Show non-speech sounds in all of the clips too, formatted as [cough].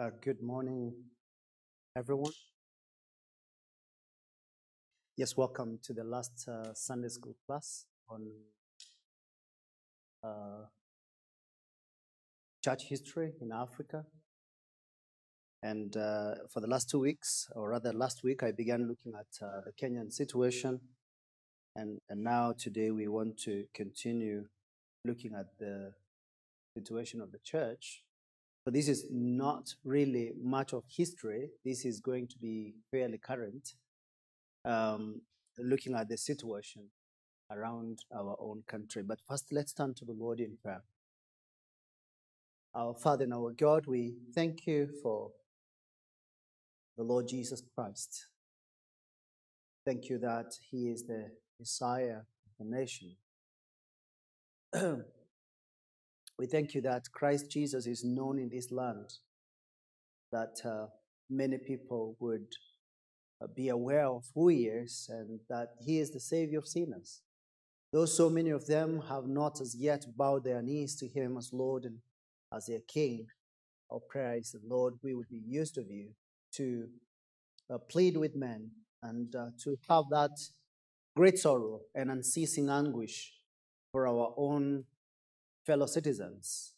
Uh, good morning, everyone. Yes, welcome to the last uh, Sunday school class on uh, church history in Africa. And uh, for the last two weeks, or rather last week, I began looking at uh, the Kenyan situation. And, and now today we want to continue looking at the situation of the church. But this is not really much of history. This is going to be fairly current, um, looking at the situation around our own country. But first, let's turn to the Lord in prayer. Our Father and our God, we thank you for the Lord Jesus Christ. Thank you that He is the Messiah of the nation. [clears throat] we thank you that Christ Jesus is known in this land, that uh, many people would uh, be aware of who He is and that He is the Savior of sinners. Though so many of them have not as yet bowed their knees to Him as Lord and as their King, our prayer is that, Lord, we would be used of you to uh, plead with men and uh, to have that great sorrow and unceasing anguish for our own fellow citizens,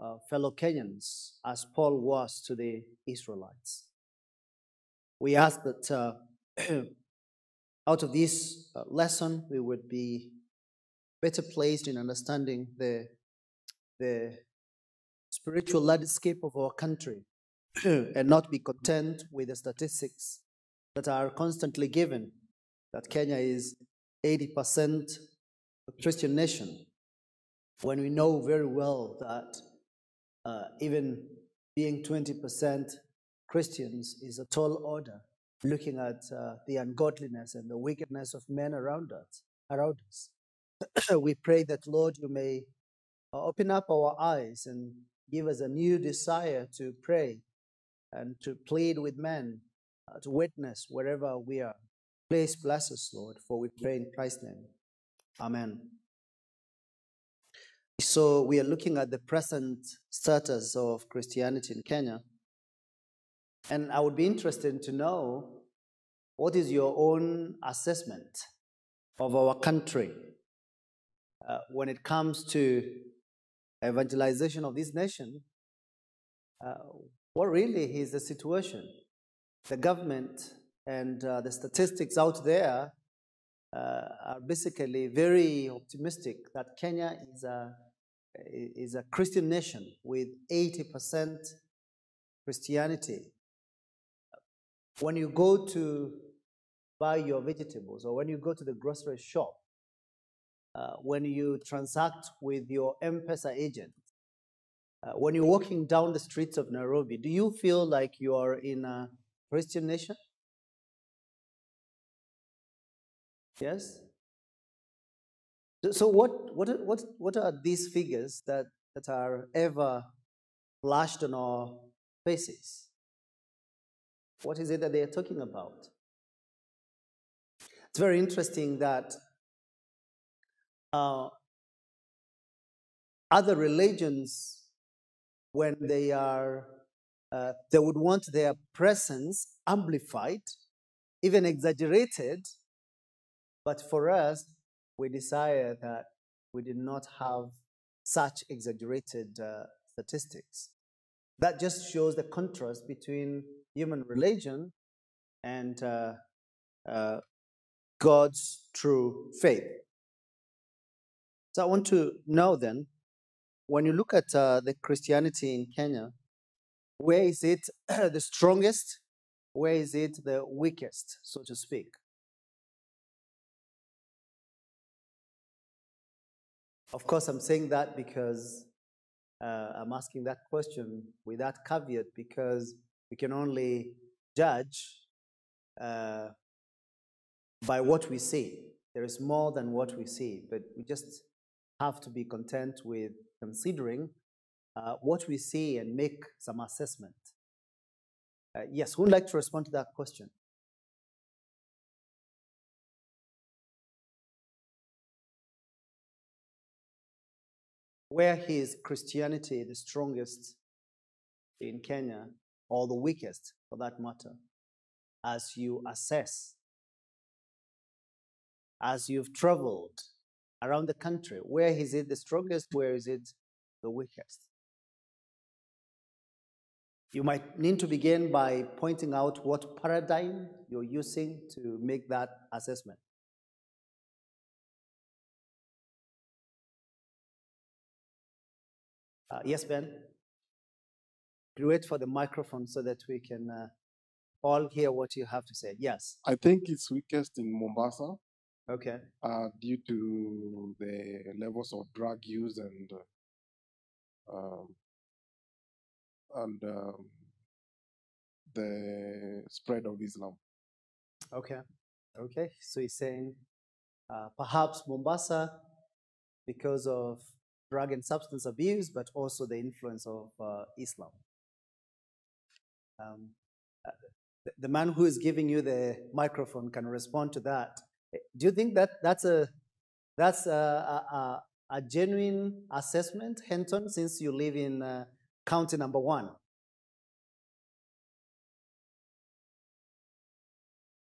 uh, fellow Kenyans, as Paul was to the Israelites. We ask that uh, [clears throat] out of this uh, lesson we would be better placed in understanding the, the spiritual landscape of our country [clears throat] and not be content with the statistics that are constantly given that Kenya is 80% a Christian nation when we know very well that uh, even being 20% Christians is a tall order, looking at uh, the ungodliness and the wickedness of men around us. Around us. [clears throat] we pray that, Lord, you may uh, open up our eyes and give us a new desire to pray and to plead with men, uh, to witness wherever we are. Please bless us, Lord, for we pray in Christ's name. Amen. So, we are looking at the present status of Christianity in Kenya. And I would be interested to know what is your own assessment of our country uh, when it comes to evangelization of this nation? Uh, what really is the situation? The government and uh, the statistics out there uh, are basically very optimistic that Kenya is a is a Christian nation with 80% Christianity. When you go to buy your vegetables or when you go to the grocery shop, uh, when you transact with your M-Pesa agent, uh, when you're walking down the streets of Nairobi, do you feel like you are in a Christian nation? Yes? So what, what, what, what are these figures that, that are ever flashed on our faces? What is it that they are talking about? It's very interesting that uh, other religions, when they are, uh, they would want their presence amplified, even exaggerated, but for us, we decided that we did not have such exaggerated uh, statistics. That just shows the contrast between human religion and uh, uh, God's true faith. So I want to know then, when you look at uh, the Christianity in Kenya, where is it [clears throat] the strongest? Where is it the weakest, so to speak? Of course, I'm saying that because uh, I'm asking that question with that caveat because we can only judge uh, by what we see. There is more than what we see, but we just have to be content with considering uh, what we see and make some assessment. Uh, yes, who would like to respond to that question? Where is Christianity the strongest in Kenya, or the weakest for that matter, as you assess, as you've traveled around the country? Where is it the strongest? Where is it the weakest? You might need to begin by pointing out what paradigm you're using to make that assessment. Uh, yes, Ben? Wait for the microphone so that we can uh, all hear what you have to say. Yes. I think it's weakest in Mombasa Okay. uh, due to the levels of drug use and uh, um, and um, the spread of Islam. Okay. Okay. So he's saying uh, perhaps Mombasa because of drug and substance abuse, but also the influence of uh, Islam. Um, uh, the, the man who is giving you the microphone can respond to that. Eh, Do you think that that's a that's a, a, a, a genuine assessment, Henton, since you live in uh, county number one?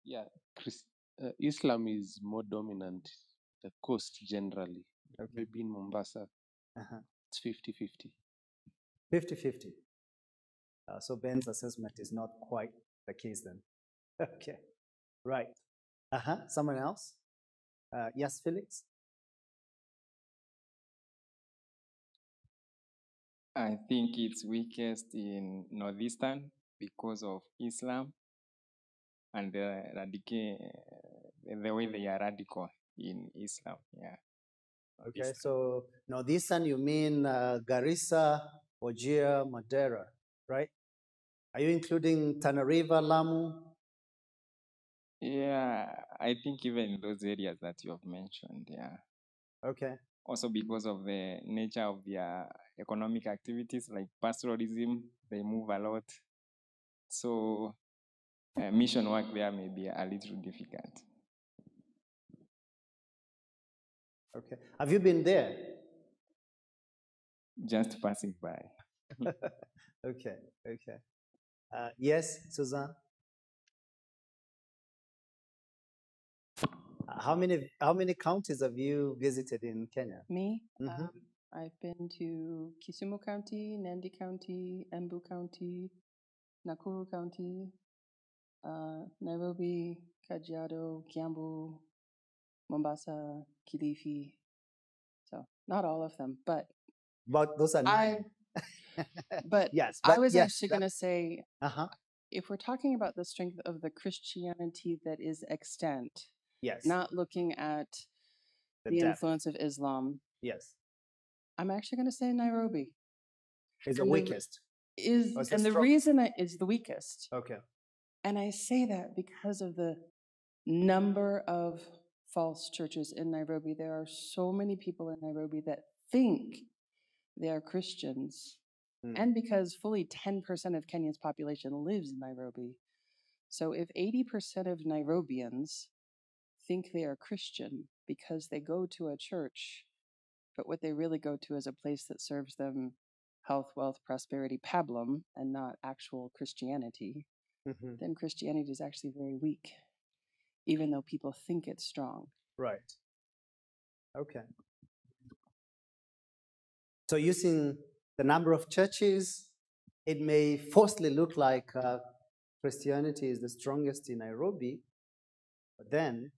Yeah, Chris, uh, Islam is more dominant the coast generally. Okay. Maybe in Mombasa, Uh-huh. it's 50 50. 50 50. Uh, so Ben's assessment is not quite the case then. [laughs] okay, right. Uh huh. Someone else? Uh, yes, Felix? I think it's weakest in northeastern because of Islam and the radical, the way they are radical in Islam. Yeah. Okay, so one you mean uh, Garissa, Wajir, Mandera, right? Are you including Tana River, Lamu? Yeah, I think even in those areas that you have mentioned, yeah. Okay, Also because of the nature of their economic activities like pastoralism, they move a lot. So uh, mission work there may be a little difficult. Okay. Have you been there? Just passing by. [laughs] Okay, okay. Uh, yes, Suzanne? Uh, How many how many counties have you visited in Kenya? Me, Mhm. um, I've been to Kisumu County, Nandi County, Embu County, Nakuru County, uh, Nairobi, Kajiado, Kiambu, Mombasa, Kilifi. So not all of them, but But those are I, but [laughs] yes. I was yes, actually going to say, Uh huh. if we're talking about the strength of the Christianity that is extant, Yes. not looking at the the influence of Islam, Yes. I'm actually going to say Nairobi. Is the weakest. is Oh, and the strong- reason I, is the weakest Okay. and i say that because of the number of false churches in nairobi. There are so many people in nairobi that think they are christians. Mm. and because fully 10% of kenya's population lives in nairobi. So if 80% of nairobians think they are christian because they go to a church but what they really go to is a place that serves them health, wealth, prosperity, pablum, and not actual Christianity, hmm then Christianity is actually very weak, even though people think it's strong. Right. Okay. So using the number of churches, it may falsely look like uh, Christianity is the strongest in Nairobi, but then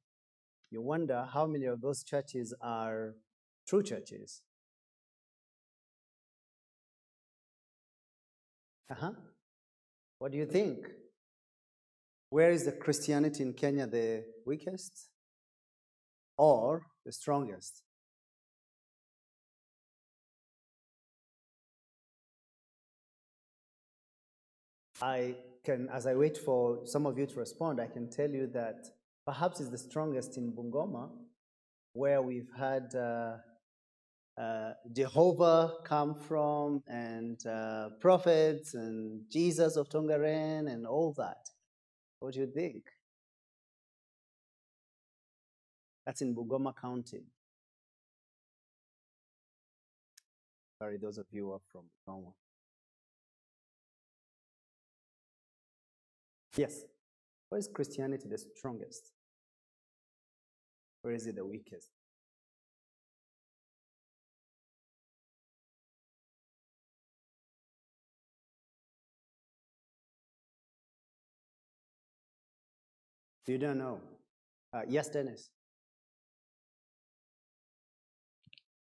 you wonder how many of those churches are true churches. Uh huh. What do you think? Where is the Christianity in Kenya the weakest or the strongest? I can, as I wait for some of you to respond, I can tell you that perhaps it's the strongest in Bungoma, where we've had uh, uh, Jehovah come from, and uh, prophets, and Jesus of Tongaren, and all that. What do you think? That's in Bungoma County. Sorry, those of you who are from Bungoma. Yes. Where is Christianity the strongest? Where is it the weakest? You don't know. Uh, yes, Dennis.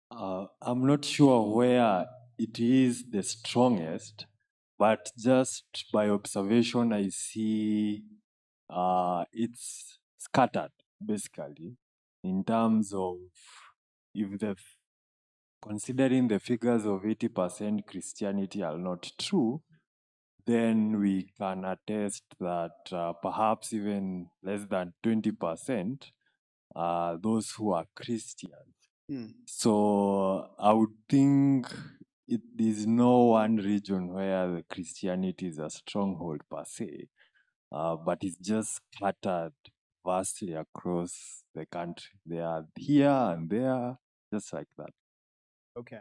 Uh, I'm not sure where it is the strongest, but just by observation, I see uh, it's scattered basically in terms of if the considering the figures of 80% Christianity are not true, then we can attest that uh, perhaps even less than 20% are those who are Christians. Hmm. So I would think it is no one region where the Christianity is a stronghold per se, uh, but it's just scattered vastly across the country. They are here and there, just like that. Okay.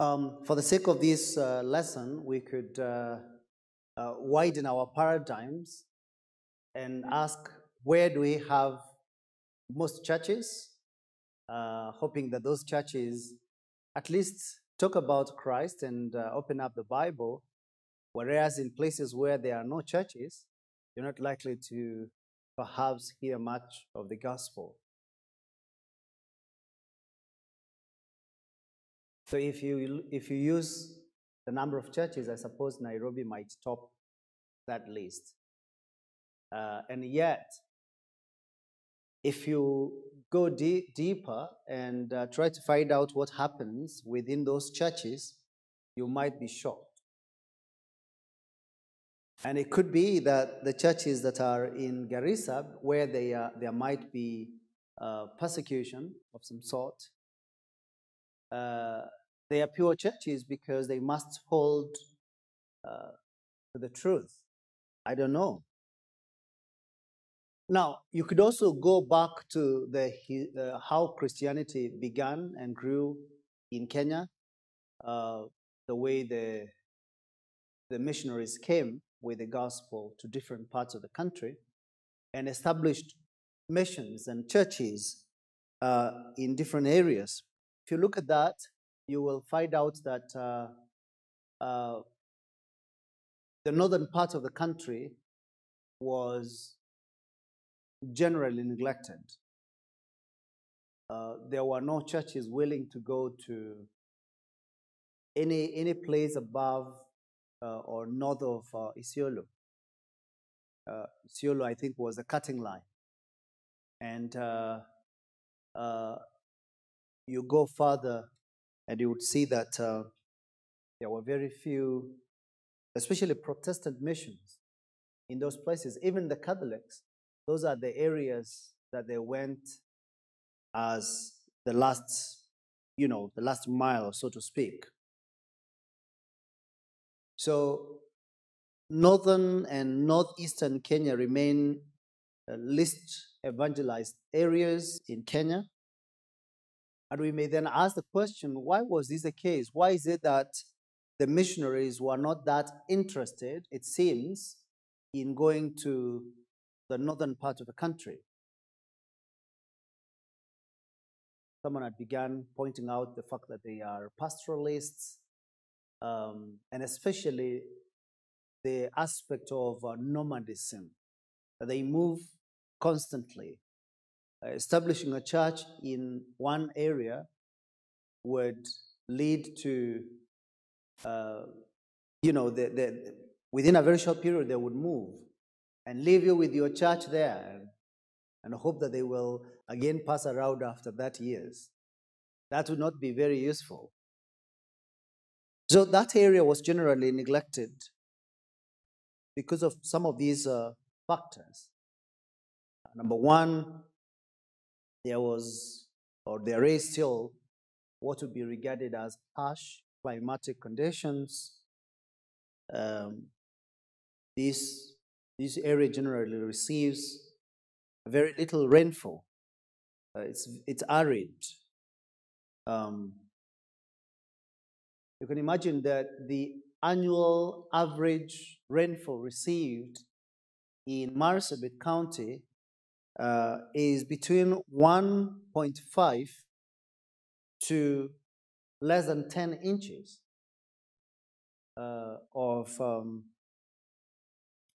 Um, for the sake of this uh, lesson, we could uh, uh, widen our paradigms and ask where do we have most churches, uh, hoping that those churches at least talk about Christ and uh, open up the Bible, whereas in places where there are no churches, you're not likely to perhaps hear much of the gospel. So if you if you use the number of churches, I suppose Nairobi might top that list. Uh, and yet, if you go de- deeper and uh, try to find out what happens within those churches, you might be shocked. And it could be that the churches that are in Garissa, where they are, there might be uh, persecution of some sort, uh, they are pure churches because they must hold uh, to the truth. I don't know. Now, you could also go back to the, uh, how Christianity began and grew in Kenya, uh, the way the, the missionaries came with the gospel to different parts of the country and established missions and churches uh, in different areas. If you look at that, you will find out that uh, uh, the northern part of the country was generally neglected. Uh, there were no churches willing to go to any any place above uh, or north of uh, Isiolo. Uh, Isiolo, I think, was a cutting line, and uh, you go further, and you would see that uh, there were very few, especially Protestant missions in those places. Even the Catholics, those are the areas that they went as the last, you know, the last mile, so to speak. So, northern and northeastern Kenya remain uh, least evangelized areas in Kenya. And we may then ask the question why was this the case? Why is it that the missionaries were not that interested, it seems, in going to the northern part of the country? Someone had begun pointing out the fact that they are pastoralists, um, and especially the aspect of uh, nomadism. They move constantly. Uh, establishing a church in one area would lead to, uh, you know, the, the, within a very short period, they would move and leave you with your church there and, and hope that they will again pass around after that years. That would not be very useful. So that area was generally neglected because of some of these uh, factors. Number one, there was, or there is still, what would be regarded as harsh climatic conditions. Um, this, this area generally receives very little rainfall. Uh, it's, it's arid. Um, you can imagine that the annual average rainfall received in Marsabit County uh, is between 1.5 to less than 10 inches uh, of um,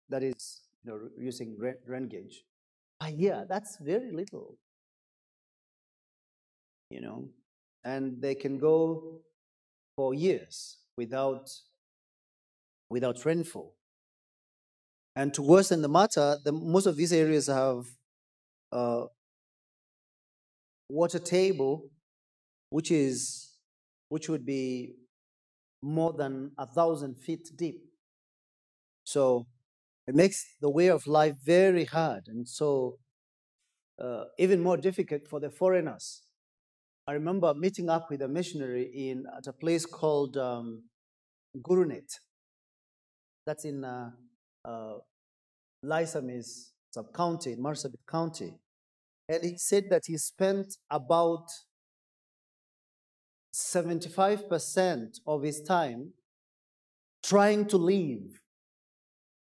that is you know, using rain, gauge a year. That's very little, you know, and they can go for years without without rainfall. And to worsen the matter, the, most of these areas have uh, water table, which is which would be more than a thousand feet deep. So it makes the way of life very hard, and so uh, even more difficult for the foreigners. I remember meeting up with a missionary in at a place called um, Gurunet. That's in uh, uh, Laisamis sub-county in Marsabit County. And he said that he spent about 75% of his time trying to live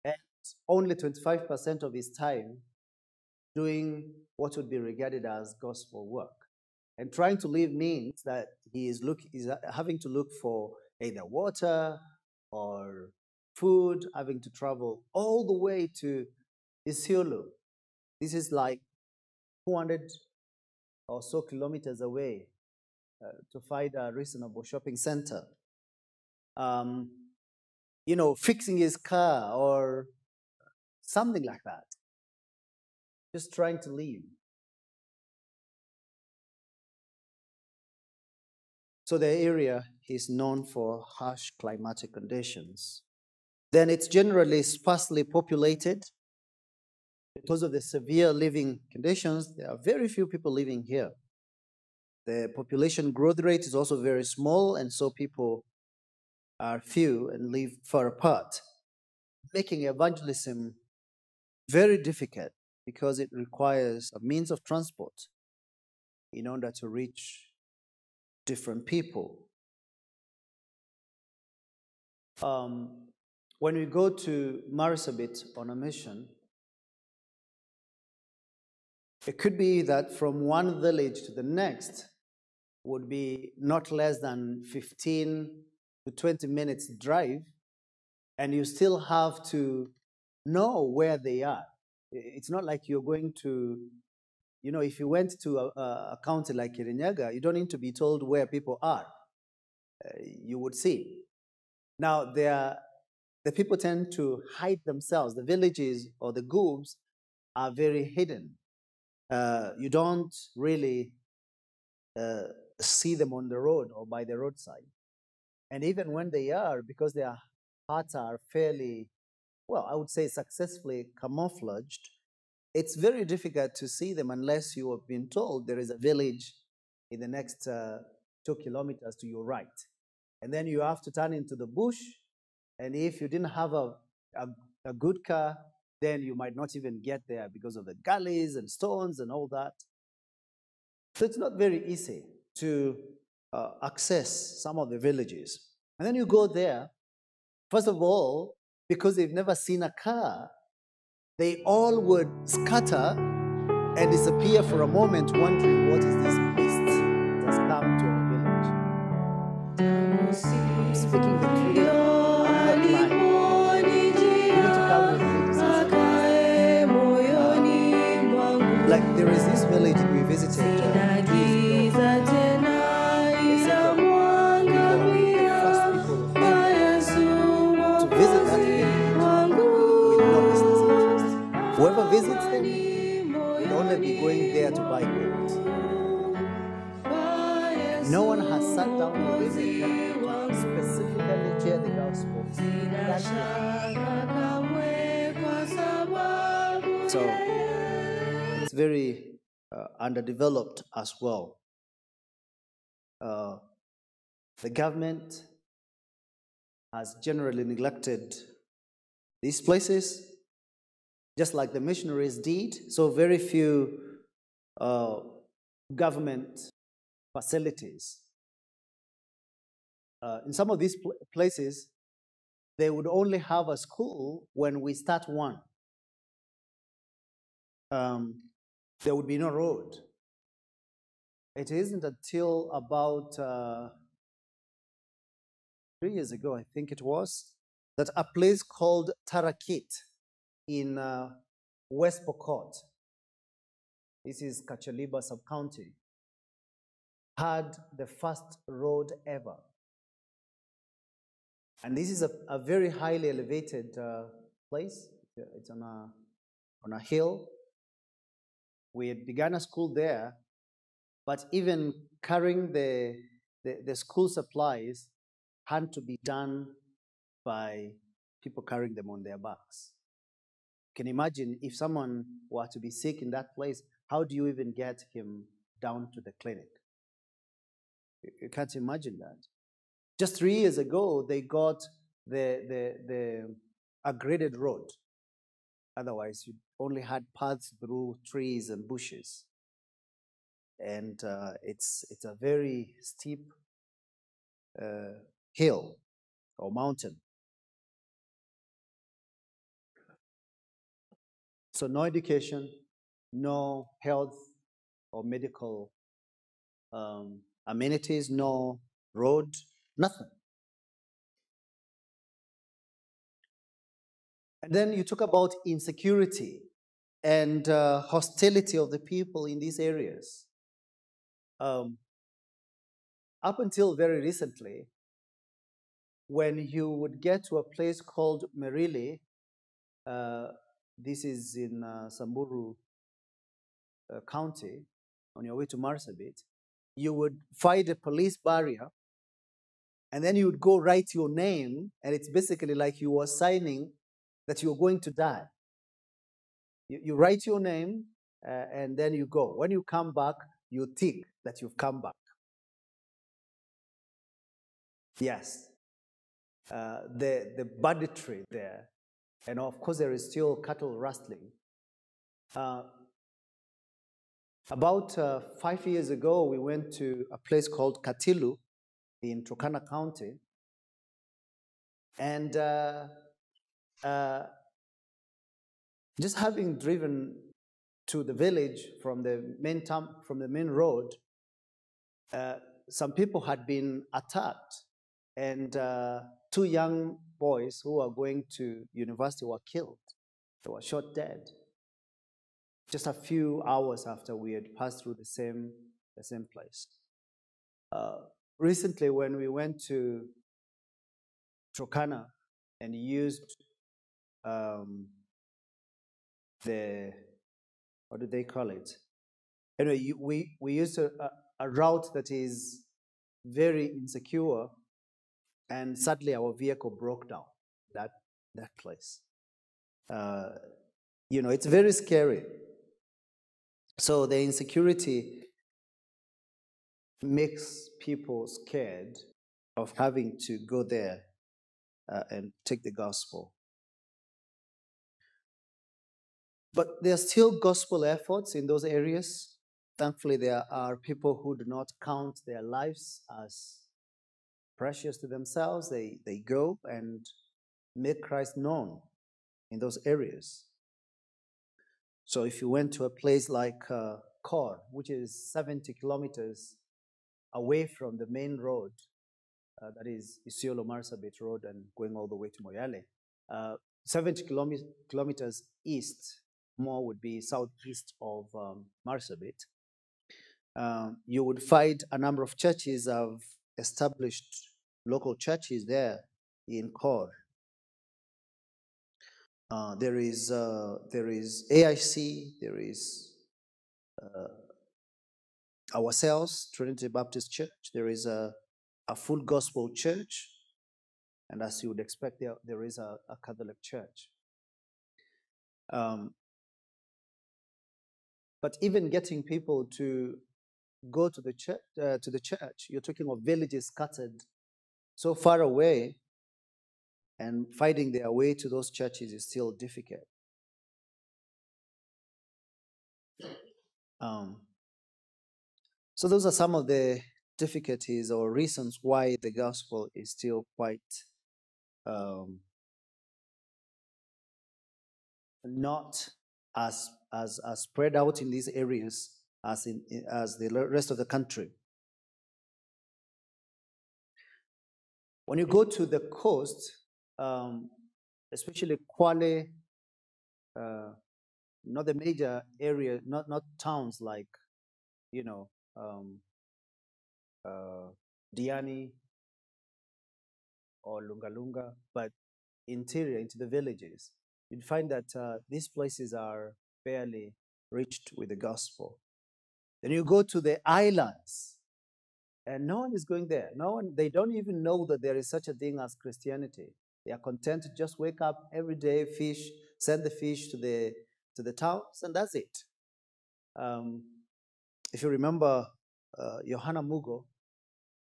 and only 25% of his time doing what would be regarded as gospel work. And trying to live means that he is, look, is having to look for either water or food, having to travel all the way to Isiolo. This is like 200 or so kilometers away uh, to find a reasonable shopping center. Um, you know, fixing his car or something like that. Just trying to live. So the area is known for harsh climatic conditions. Then it's generally sparsely populated. Because of the severe living conditions, there are very few people living here. The population growth rate is also very small, and so people are few and live far apart, making evangelism very difficult because it requires a means of transport in order to reach different people. Um, when we go to Marsabit on a mission, it could be that from one village to the next would be not less than 15 to 20 minutes drive, and you still have to know where they are. It's not like you're going to, you know, if you went to a, a county like Kirinyaga, you don't need to be told where people are. Uh, you would see. Now, the people tend to hide themselves. The villages or the goobs are very hidden. Uh, you don't really uh, see them on the road or by the roadside. And even when they are, because their hearts are fairly, well, I would say successfully camouflaged, it's very difficult to see them unless you have been told there is a village in the next uh, two kilometers to your right. And then you have to turn into the bush. And if you didn't have a, a, a good car, then you might not even get there because of the gullies and stones and all that. So it's not very easy to uh, access some of the villages. And then you go there, first of all, because they've never seen a car, they all would scatter and disappear for a moment, wondering what is this beast that's come to our village. I'm speaking the So it's very uh, underdeveloped as well. Uh, the government has generally neglected these places, just like the missionaries did. So, very few uh, government facilities. Uh, in some of these pl- places, they would only have a school when we start one. Um, there would be no road. It isn't until about uh, three years ago, I think it was, that a place called Tarakit in uh, West Pokot, this is Kacheliba sub-county, had the first road ever. And this is a, a very highly elevated uh, place. It's on a, on a hill. We had begun a school there, but even carrying the, the, the school supplies had to be done by people carrying them on their backs. You can imagine if someone were to be sick in that place, how do you even get him down to the clinic? You- can't imagine that. Just three years ago, they got the, the, the a graded road. Otherwise, you only had paths through trees and bushes. And uh, it's, it's a very steep uh, hill or mountain. So, no education, no health or medical um, amenities, no road, nothing. And then you talk about insecurity and uh, hostility of the people in these areas. Um, up until very recently, when you would get to a place called Merille, uh, this is in uh, Samburu uh, County, on your way to Marsabit, you would find a police barrier, and then you would go write your name, and it's basically like you were signing that you're going to die. You, you write your name, uh, and then you go. When you come back, you tick that you've come back. Yes. Uh, the, the banditry there. And of course, there is still cattle rustling. Uh, about uh, five years ago, we went to a place called Katilu in Turkana County. And uh, just having driven to the village from the main town, from the main road, uh, some people had been attacked, and uh, two young boys who were going to university were killed. They were shot dead. Just a few hours after we had passed through the same the same place. Uh, recently, when we went to Turkana and used um, the what do they call it? Anyway, you, we we used a, a, route that is very insecure, and sadly our vehicle broke down that that place. Uh, you know, it's very scary. So the insecurity makes people scared of having to go there uh, and take the gospel. But there are still gospel efforts in those areas. Thankfully, there are people who do not count their lives as precious to themselves. They, they go and make Christ known in those areas. So if you went to a place like uh, Korr, which is 70 kilometers away from the main road, uh, that is Isiolo Marsabit Road and going all the way to Moyale, uh, 70 kilomet- kilometers east, more would be southeast of um, Marsabit, um, you would find a number of churches have established local churches there in Korr. Uh, there is uh, there is AIC, there is uh, ourselves, Trinity Baptist Church. There is a, a full gospel church, and as you would expect, there there is a, a Catholic church. Um, but even getting people to go to the church, uh, to the church, you're talking of villages scattered so far away, and finding their way to those churches is still difficult. Um, so those are some of the difficulties or reasons why the gospel is still quite um, not as, as, as spread out in these areas as, in, as the rest of the country. When you go to the coast, um, especially Kwale, uh, not the major area, not, not towns like, you know, um, uh, Diani or Lunga Lunga, but interior into the villages, you'd find that uh, these places are fairly reached with the gospel. Then you go to the islands, and no one is going there. No one, they don't even know that there is such a thing as Christianity. They are content to just wake up every day, fish, send the fish to the to the towns, and that's it. Um, if you remember, uh, Johanna Mugo,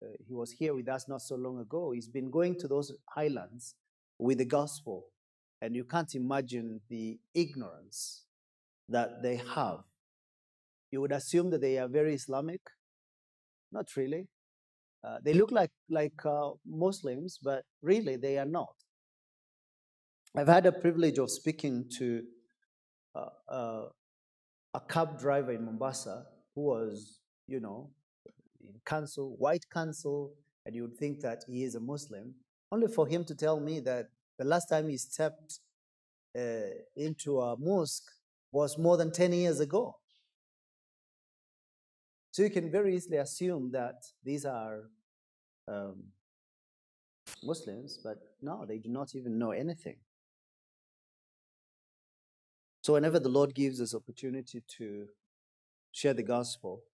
uh, he was here with us not so long ago. He's been going to those highlands with the gospel, and you can't imagine the ignorance that they have. You would assume that they are very Islamic. Not really. Uh, they look like like uh, Muslims, but really they are not. I've had a privilege of speaking to uh, uh a cab driver in Mombasa who was, you know, in council, white council, and you would think that he is a Muslim, only for him to tell me that the last time he stepped uh, into a mosque was more than 10 years ago. So you can very easily assume that these are um, Muslims, but no, they do not even know anything. So whenever the Lord gives us opportunity to share the gospel,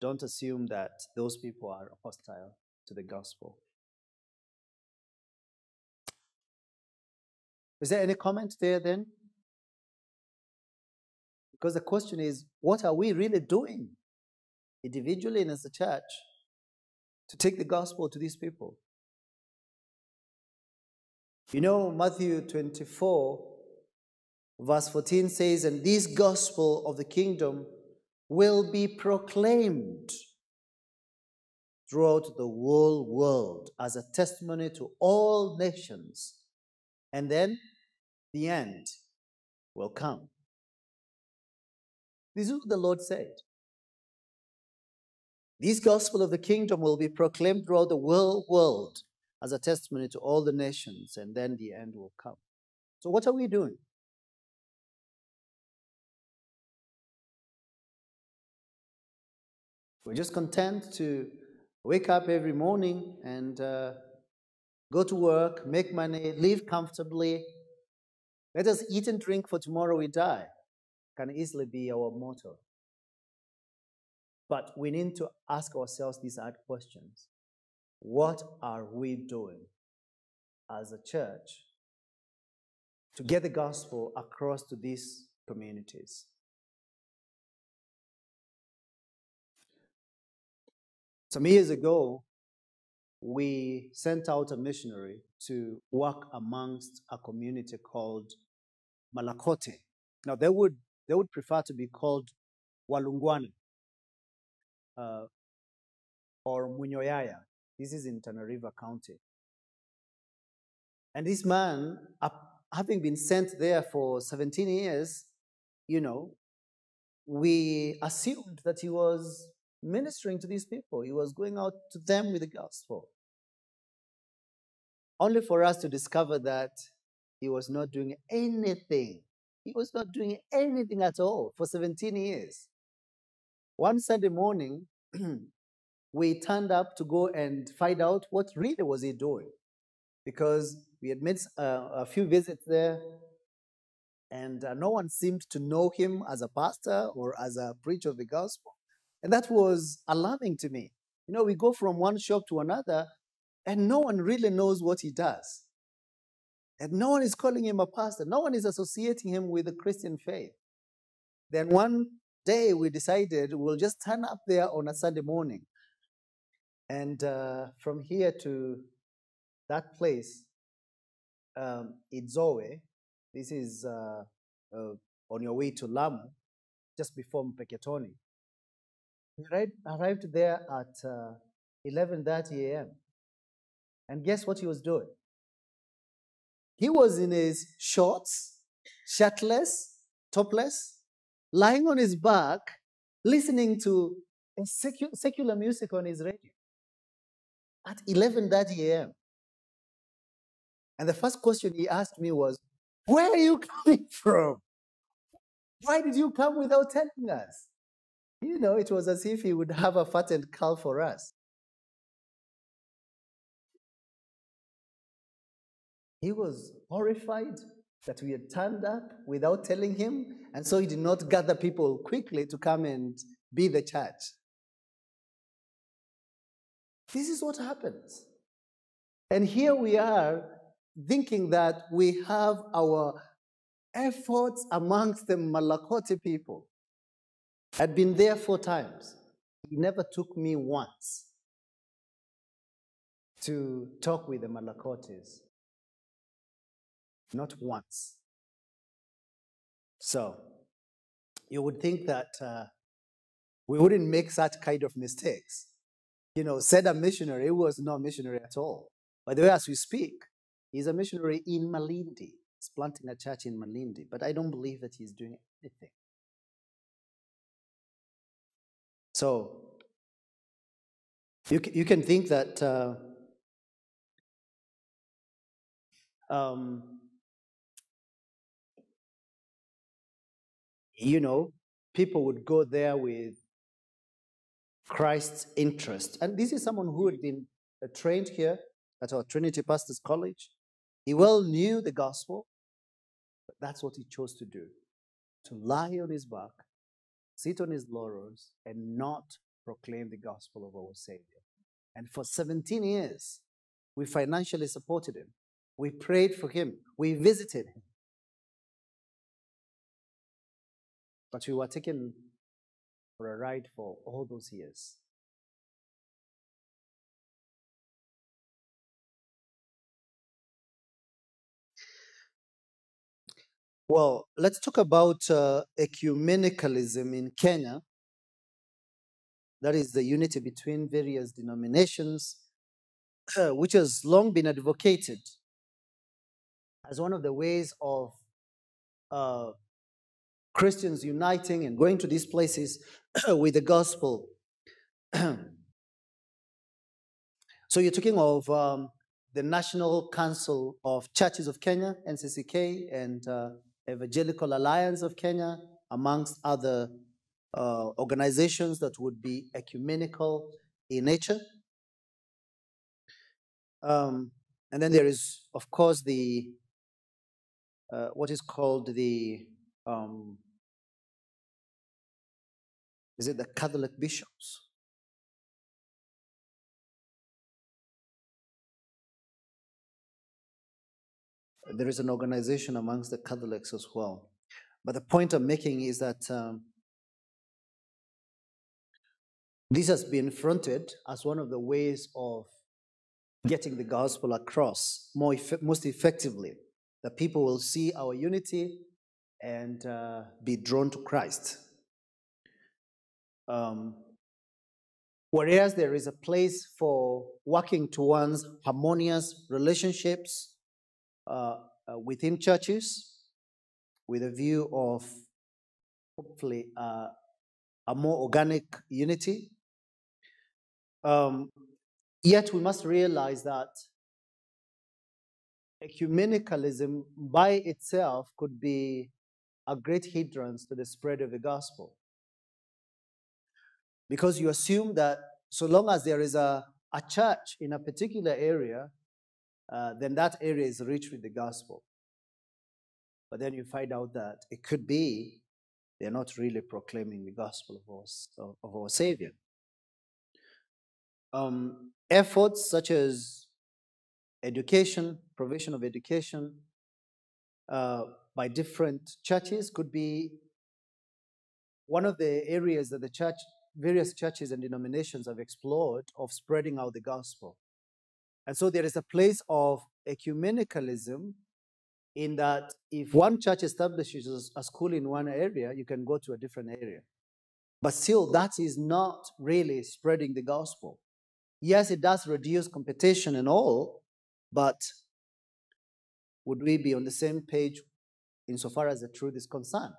don't assume that those people are hostile to the gospel. Is there any comment there then? Because the question is, what are we really doing individually and as a church to take the gospel to these people? You know, Matthew 24, verse 14 says, And this gospel of the kingdom will be proclaimed throughout the whole world as a testimony to all nations. And then the end will come. This is what the Lord said. This gospel of the kingdom will be proclaimed throughout the world as a testimony to all the nations, and then the end will come. So, what are we doing? We're just content to wake up every morning and uh, go to work, make money, live comfortably. Let us eat and drink for tomorrow we die. Can easily be our motto. But we need to ask ourselves these hard questions. What are we doing as a church to get the gospel across to these communities? Some years ago, we sent out a missionary to work amongst a community called Malakote. Now, they would, they would prefer to be called Walungwana uh, or Munyoyaya. This is in Tana River County. And this man, having been sent there for 17 years, you know, we assumed that he was ministering to these people. He was going out to them with the gospel. Only for us to discover that he was not doing anything. He was not doing anything at all for 17 years. One Sunday morning, [clears throat] we turned up to go and find out what really was he doing. Because we had made uh, a few visits there, and uh, no one seemed to know him as a pastor or as a preacher of the gospel. And that was alarming to me. You know, we go from one shop to another, and no one really knows what he does. And no one is calling him a pastor, no one is associating him with the Christian faith. Then one day we decided we'll just turn up there on a Sunday morning. And uh, from here to that place, um, Idzowe, this is uh, uh, on your way to Lamu, just before Mpeketoni. We arrived there at uh, 11.30 a.m. And guess what he was doing? He was in his shorts, shirtless, topless, lying on his back, listening to secu- secular music on his radio at 11:30 a.m. And the first question he asked me was, "Where are you coming [laughs] from? Why did you come without telling us?" You know, it was as if he would have a fattened calf for us. He was horrified that we had turned up without telling him, and so he did not gather people quickly to come and be the church. This is what happens. And here we are thinking that we have our efforts amongst the Malakoti people. I'd been there four times. He never took me once to talk with the Malakotis. Not once. So, you would think that uh, we wouldn't make such kind of mistakes. You know, said a missionary, he was not missionary at all. By the way, as we speak, he's a missionary in Malindi. He's planting a church in Malindi, but I don't believe that he's doing anything. So, you, you can think that uh, um, you know, people would go there with Christ's interest. And this is someone who had been uh, trained here at our Trinity Pastors College. He well knew the gospel, but that's what he chose to do to lie on his back, sit on his laurels, and not proclaim the gospel of our Savior. And for 17 years, we financially supported him. We prayed for him. We visited him. But we were taken for a ride for all those years. Well, let's talk about uh, ecumenicalism in Kenya. That is the unity between various denominations, [clears throat] which has long been advocated as one of the ways of uh, Christians uniting and going to these places [clears throat] with the gospel. [clears throat] so you're talking of um, the National Council of Churches of Kenya, NCCK, and uh, Evangelical Alliance of Kenya, amongst other uh, organizations that would be ecumenical in nature. Um, and then there is, of course, the uh, what is called the um, is it the Catholic bishops? There is an organization amongst the Catholics as well. But the point I'm making is that um, this has been fronted as one of the ways of getting the gospel across more eff- most effectively. That people will see our unity and uh, be drawn to Christ. Um, whereas there is a place for working towards harmonious relationships uh, uh, within churches with a view of hopefully uh, a more organic unity. Um, yet we must realize that ecumenicalism by itself could be a great hindrance to the spread of the gospel. Because you assume that so long as there is a, a church in a particular area, uh, then that area is rich with the gospel. But then you find out that it could be they're not really proclaiming the gospel of our, of our Savior. Um, efforts such as education, provision of education uh, by different churches could be one of the areas that the church, various churches and denominations have explored of spreading out the gospel. And so there is a place of ecumenicalism in that if one church establishes a school in one area, you can go to a different area. But still, that is not really spreading the gospel. Yes, it does reduce competition and all, but would we be on the same page insofar as the truth is concerned,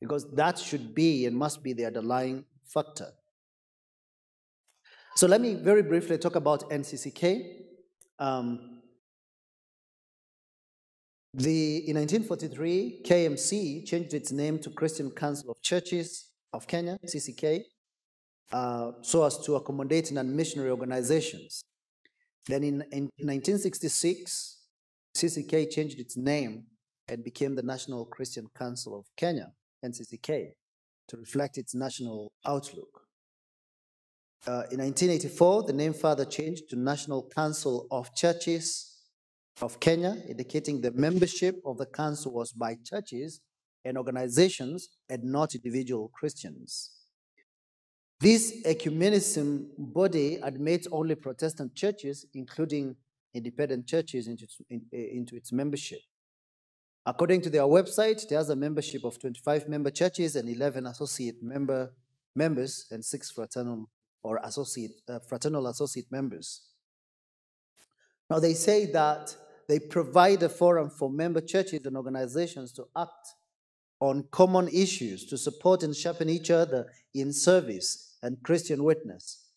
because that should be and must be the underlying factor. So let me very briefly talk about NCCK. Um, the, in 1943, KMC changed its name to Christian Council of Churches of Kenya, CCK, uh, so as to accommodate non-missionary organizations. Then in, in 1966, CCK changed its name and became the National Christian Council of Kenya, NCCK, to reflect its national outlook. Uh, in 1984, the name further changed to National Council of Churches of Kenya, indicating the membership of the council was by churches and organizations and not individual Christians. This ecumenism body admits only Protestant churches, including independent churches, into its, in, into its membership. According to their website, it has a membership of 25 member churches and 11 associate member members and six fraternal or associate uh, fraternal associate members. Now they say that they provide a forum for member churches and organizations to act on common issues to support and sharpen each other in service and Christian witness.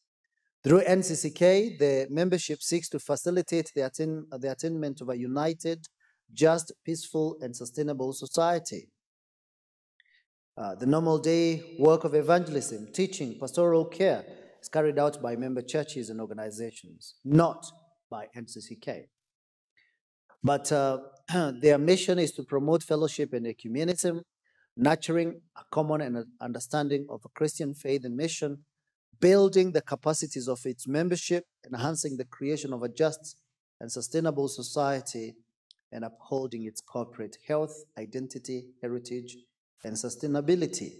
Through NCCK, the membership seeks to facilitate the, the attainment of a united, just, peaceful, and sustainable society. Uh, the normal day work of evangelism, teaching, pastoral care is carried out by member churches and organizations, not by NCCK. But uh, [clears throat] their mission is to promote fellowship and ecumenism, nurturing a common understanding of a Christian faith and mission, building the capacities of its membership, enhancing the creation of a just and sustainable society, and upholding its corporate health, identity, heritage, and sustainability.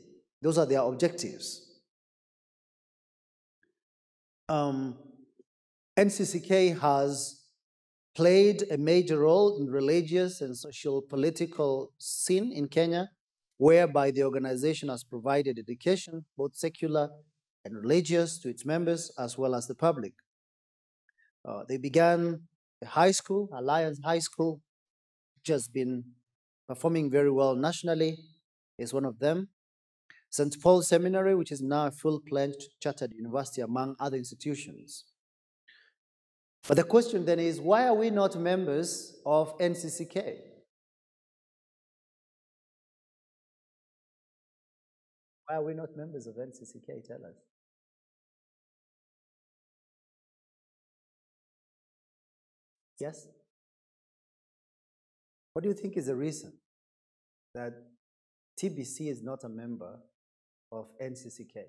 Those are their objectives. Um, NCCK has played a major role in religious and social political scene in Kenya, whereby the organization has provided education, both secular and religious, to its members as well as the public. Uh, they began a high school, Alliance High School, which has been performing very well nationally, is one of them. St. Paul Seminary, which is now a full-fledged chartered university among other institutions. But the question then is, why are we not members of NCCK? Why are we not members of NCCK? Tell us. Yes? What do you think is the reason that TBC is not a member of NCCK?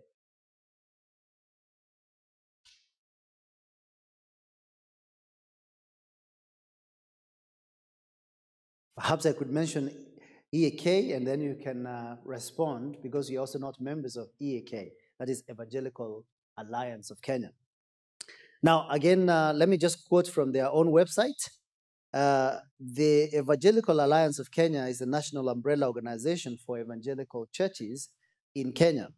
Perhaps I could mention EAK and then you can uh, respond because you're also not members of EAK, that is Evangelical Alliance of Kenya. Now, again, uh, let me just quote from their own website. Uh, the Evangelical Alliance of Kenya is a national umbrella organization for evangelical churches in Kenya.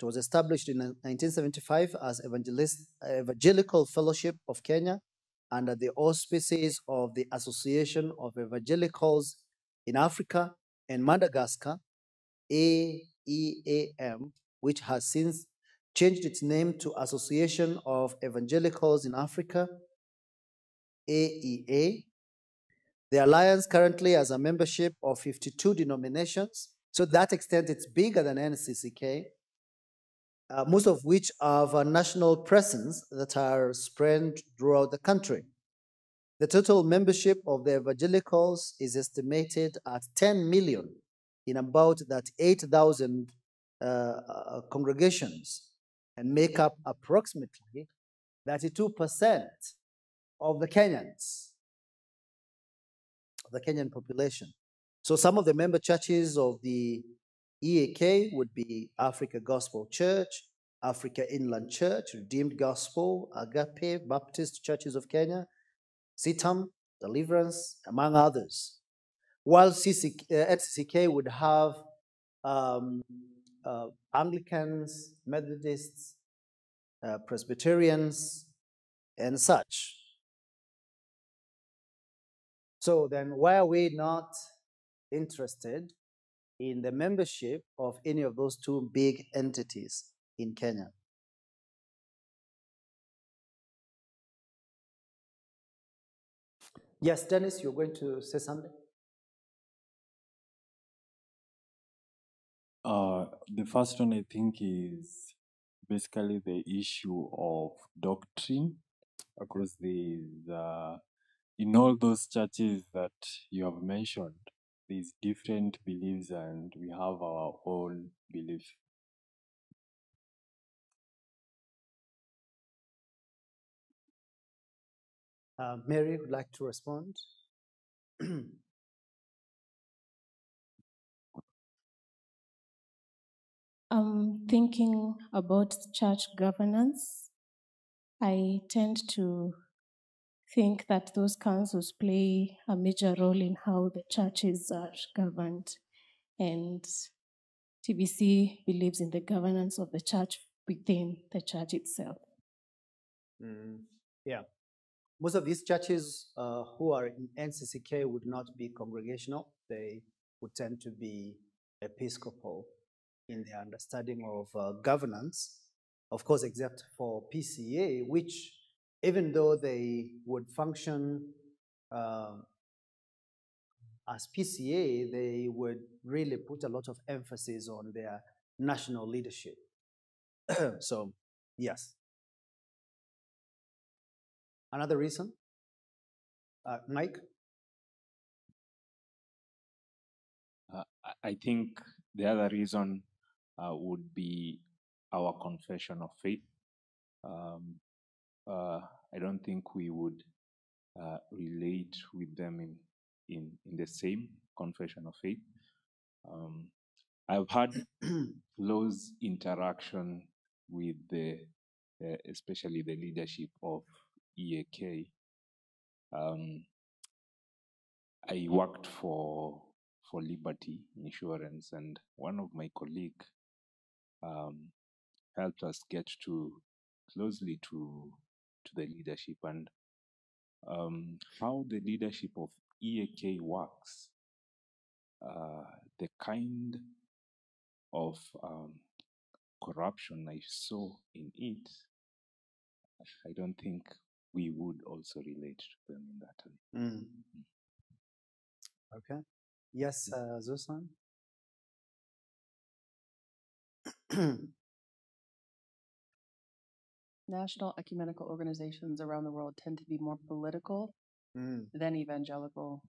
It was established in 1975 as Evangelical Fellowship of Kenya under the auspices of the Association of Evangelicals in Africa and Madagascar, AEAM, which has since changed its name to Association of Evangelicals in Africa, AEA. The alliance currently has a membership of 52 denominations. So, that extent, it's bigger than NCCK, uh, most of which have a national presence that are spread throughout the country. The total membership of the evangelicals is estimated at 10 million in about that 8,000 uh, uh, congregations and make up approximately 32% of the Kenyans, the Kenyan population. So some of the member churches of the EAK would be Africa Gospel Church, Africa Inland Church, Redeemed Gospel, Agape, Baptist Churches of Kenya, CITAM, Deliverance, among others. While CC, uh, NCCK would have um, uh, Anglicans, Methodists, uh, Presbyterians, and such. So then, why are we not interested in the membership of any of those two big entities in Kenya? Yes, Dennis, you're going to say something? Uh, the first one I think is basically the issue of doctrine, there's uh, in all those churches that you have mentioned, there's different beliefs and we have our own belief. Uh, Mary would like to respond. I'm [clears throat] thinking about church governance, I tend to think that those councils play a major role in how the churches are governed. And TBC believes in the governance of the church within the church itself. Mm, yeah. Most of these churches uh, who are in NCCK would not be congregational. They would tend to be episcopal in their understanding of uh, governance. Of course, except for PCA, which even though they would function uh, as PCA, they would really put a lot of emphasis on their national leadership. [clears throat] so, yes. Another reason? Uh, Mike? Uh, I- think the other reason uh, would be our confession of faith. Um, I don't think we would uh, relate with them in, in, in the same confession of faith. Um, I've had [clears throat] close interaction with the, uh, especially the leadership of EAK. Um, I worked for for Liberty Insurance, and one of my colleague um, helped us get to closely to to the leadership and um, how the leadership of EAK works. Uh, the kind of um, corruption I saw in it, I don't think we would also relate to them in that way. Mm. Okay. Yes, uh, Zusan? [clears throat] National ecumenical organizations around the world tend to be more political Mm, than evangelical.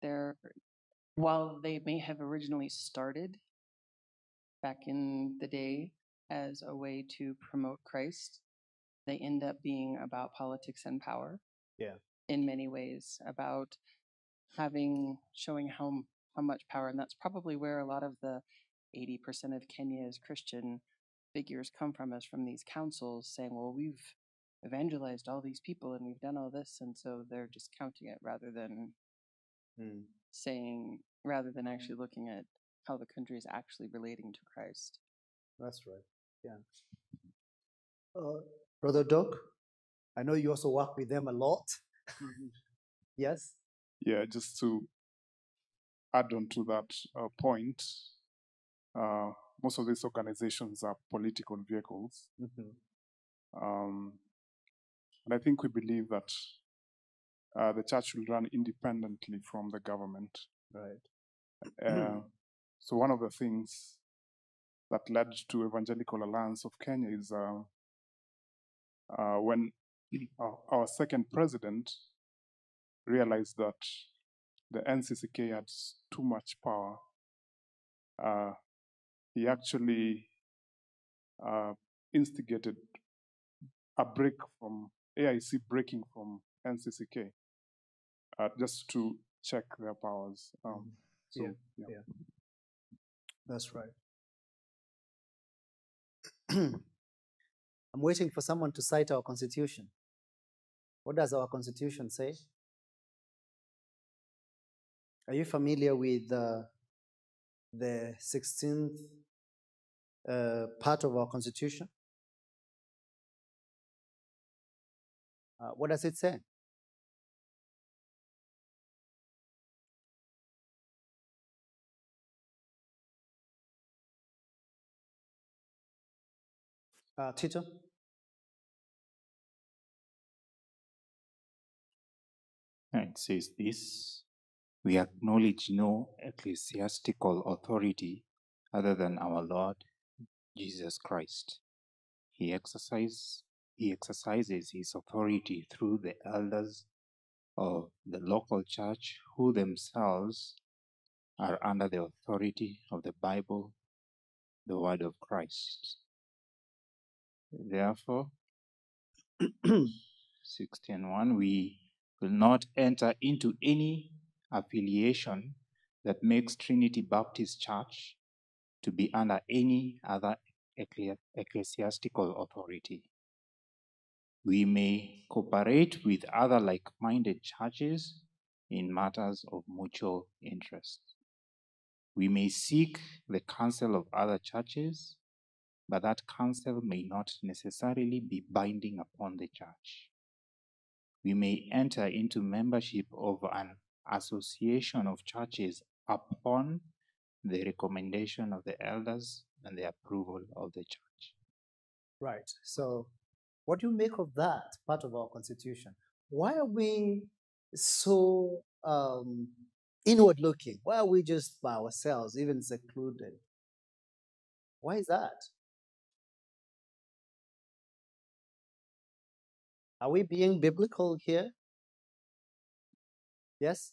They're, while they may have originally started back in the day as a way to promote Christ, they end up being about politics and power. Yeah. In many ways, about having showing how how much power, and that's probably where a lot of the eighty percent of Kenya's Christian figures come from, is from these councils saying, "Well, we've evangelized all these people and we've done all this," and so they're just counting it rather than mm. saying, rather than actually looking at how the country is actually relating to Christ. That's right. Yeah. Uh, Brother Doc, I know you also work with them a lot. [laughs] yes? Yeah, just to add on to that uh, point, uh, most of these organizations are political vehicles. Mhm. Um, and I think we believe that uh, the church will run independently from the government. Right. Uh, so one of the things that led to Evangelical Alliance of Kenya is uh, uh, when [clears throat] our, our second president realized that the NCCK had too much power. He actually uh, instigated a break from AIC breaking from NCCK uh, just to check their powers. Um, so, Yeah, yeah. yeah. That's right. [clears throat] I'm waiting for someone to cite our constitution. What does our constitution say? Are you familiar with uh, the 16th uh, part of our constitution? Uh, what does it say? Uh, Tito? It says this we acknowledge no ecclesiastical authority other than our Lord Jesus Christ. He, exercise, he exercises his authority through the elders of the local church, who themselves are under the authority of the Bible, the Word of Christ. Therefore, [clears throat] 16.1, we will not enter into any affiliation that makes Trinity Baptist Church to be under any other ecclesi- ecclesiastical authority. We may cooperate with other like minded churches in matters of mutual interest. We may seek the counsel of other churches, but that counsel may not necessarily be binding upon the church. We may enter into membership of an association of churches upon the recommendation of the elders and the approval of the church. Right. So, what do you make of that part of our constitution? Why are we so um, inward looking? Why are we just by ourselves, even secluded? Why is that? Are we being biblical here? Yes?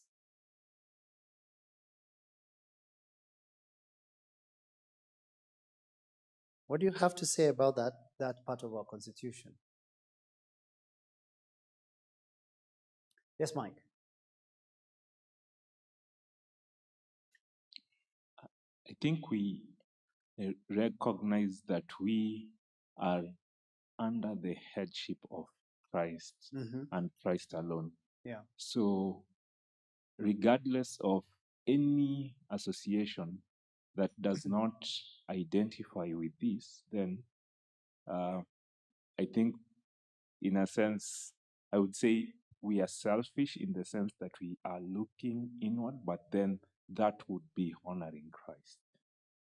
What do you have to say about that, that part of our constitution? Yes, Mike. I think we uh, recognize that we are under the headship of Christ Mhm. and Christ alone. Yeah. So, regardless of any association that does not identify with this, then uh, I think, in a sense, I would say we are selfish in the sense that we are looking inward, but then that would be honoring Christ.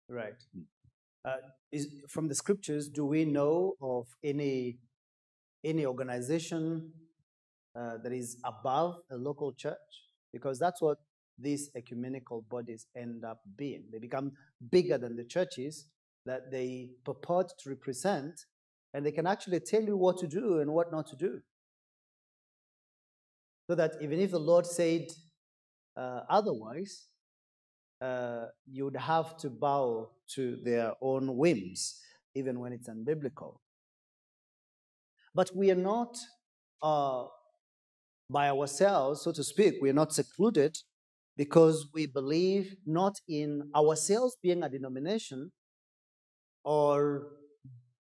Right. Mm. Uh, is from the scriptures, do we know of any any organization uh, that is above a local church? Because that's what these ecumenical bodies end up being. They become bigger than the churches that they purport to represent, and they can actually tell you what to do and what not to do. So that even if the Lord said uh, otherwise, uh, you would have to bow to their own whims, even when it's unbiblical. But we are not uh, by ourselves, so to speak. We are not secluded because we believe not in ourselves being a denomination or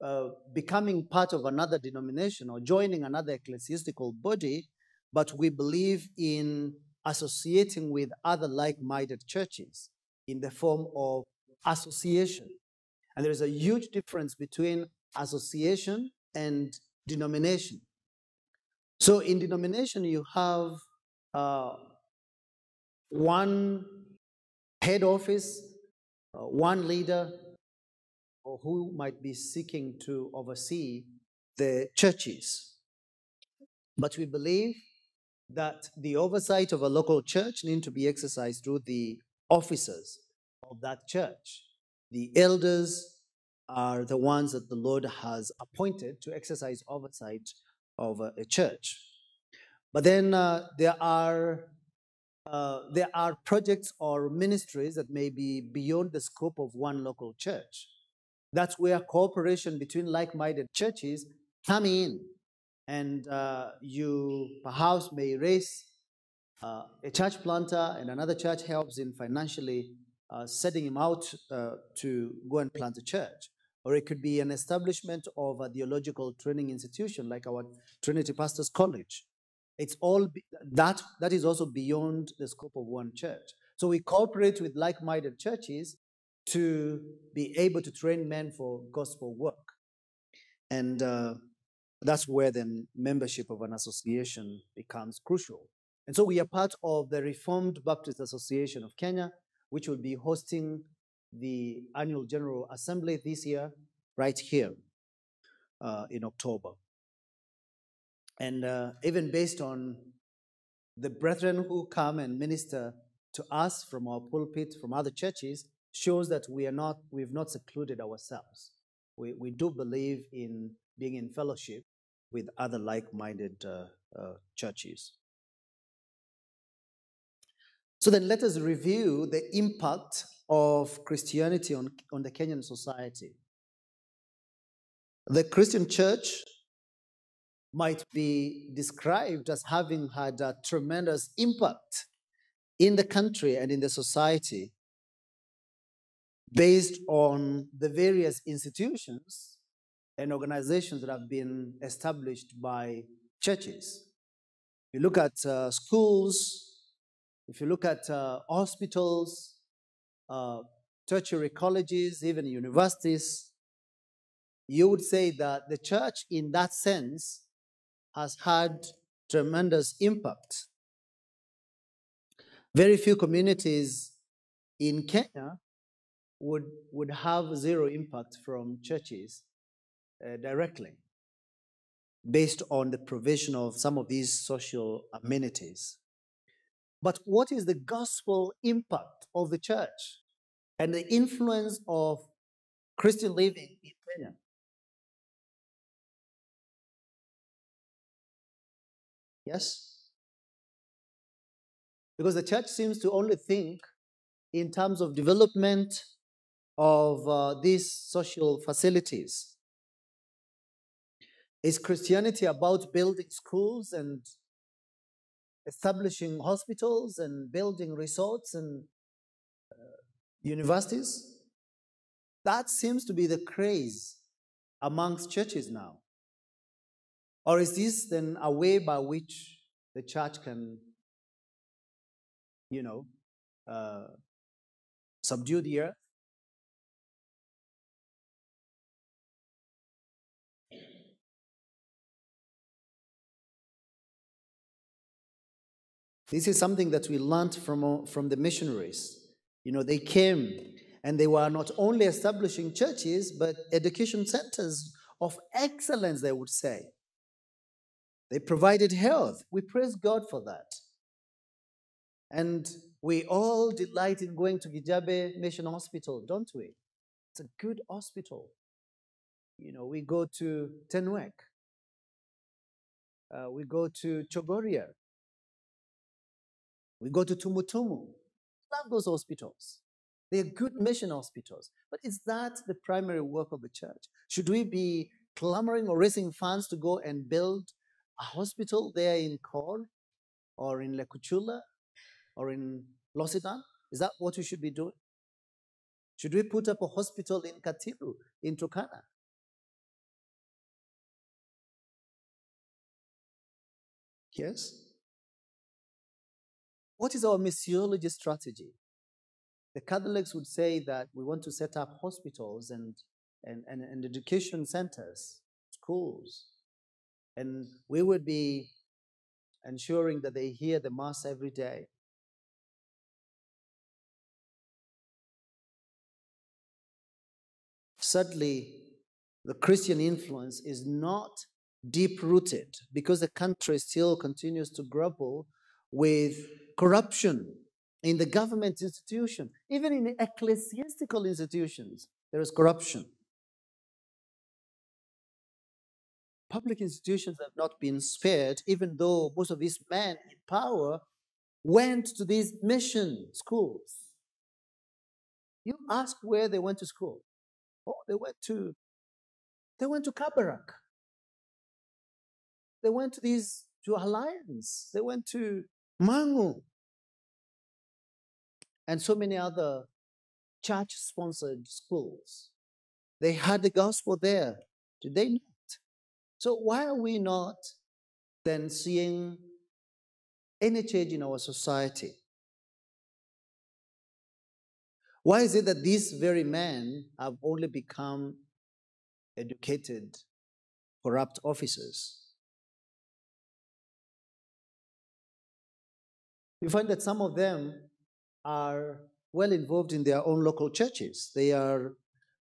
uh, becoming part of another denomination or joining another ecclesiastical body, but we believe in associating with other like minded churches in the form of association. And there is a huge difference between association and denomination. So, in denomination, you have uh, one head office, uh, one leader, or who might be seeking to oversee the churches. But we believe that the oversight of a local church need to be exercised through the officers of that church. The elders are the ones that the Lord has appointed to exercise oversight of a, church. But then uh, there are uh, there are projects or ministries that may be beyond the scope of one local church. That's where cooperation between like-minded churches come in, and uh, you perhaps may raise uh, a church planter, and another church helps in financially uh, setting him out uh, to go and plant a church. Or it could be an establishment of a theological training institution like our Trinity Pastors College. It's all that that is also beyond the scope of one church. So we cooperate with like-minded churches to be able to train men for gospel work, and uh, that's where then membership of an association becomes crucial. And so we are part of the Reformed Baptist Association of Kenya, which will be hosting the annual General Assembly this year, right here. uh, in October. And uh, even based on the brethren who come and minister to us from our pulpit, from other churches, shows that we are not, we've not secluded ourselves. We, we do believe in being in fellowship with other like minded uh, uh, churches. So then let us review the impact of Christianity on, on the Kenyan society. The Christian church might be described as having had a tremendous impact in the country and in the society based on the various institutions and organizations that have been established by churches. If You look at uh, schools, if you look at uh, hospitals, uh, tertiary colleges, even universities, you would say that the church, in that sense, has had tremendous impact. Very few communities in Kenya would, would have zero impact from churches uh, directly based on the provision of some of these social amenities. But what is the gospel impact of the church and the influence of Christian living in Kenya? Yes? Because the church seems to only think in terms of development of uh, these social facilities. Is Christianity about building schools and establishing hospitals and building resorts and universities? That seems to be the craze amongst churches now. Or is this then a way by which the church can, you know, uh, subdue the earth? This is something that we learned from, uh, from the missionaries. You know, they came and they were not only establishing churches, but education centers of excellence, they would say. They provided health. We praise God for that. And we all delight in going to Kijabe Mission Hospital, don't we? It's a good hospital. You know, we go to Tenwek. Uh, we go to Chogoria. We go to Tumutumu. Love those hospitals. They're good mission hospitals. But is that the primary work of the church? Should we be clamoring or raising funds to go and build a hospital there in Korr or in Lekuchula or in Losidan? Is that what we should be doing? Should we put up a hospital in Katilu, in Turkana? Yes? What is our missiology strategy? The Catholics would say that we want to set up hospitals and, and, and, and education centers, schools, and we would be ensuring that they hear the Mass every day. Sadly, the Christian influence is not deep rooted because the country still continues to grapple with corruption in the government institution, even in ecclesiastical institutions, there is corruption. public institutions have not been spared, even though most of these men in power went to these mission schools. You ask where they went to school. Oh, they went to they went to Kabarak. They went to these to Alliance. They went to Mangu. And so many other church sponsored schools. They had the gospel there. Did they not? So why are we not then seeing any change in our society? Why is it that these very men have only become educated, corrupt officers? You find that some of them are well involved in their own local churches. They are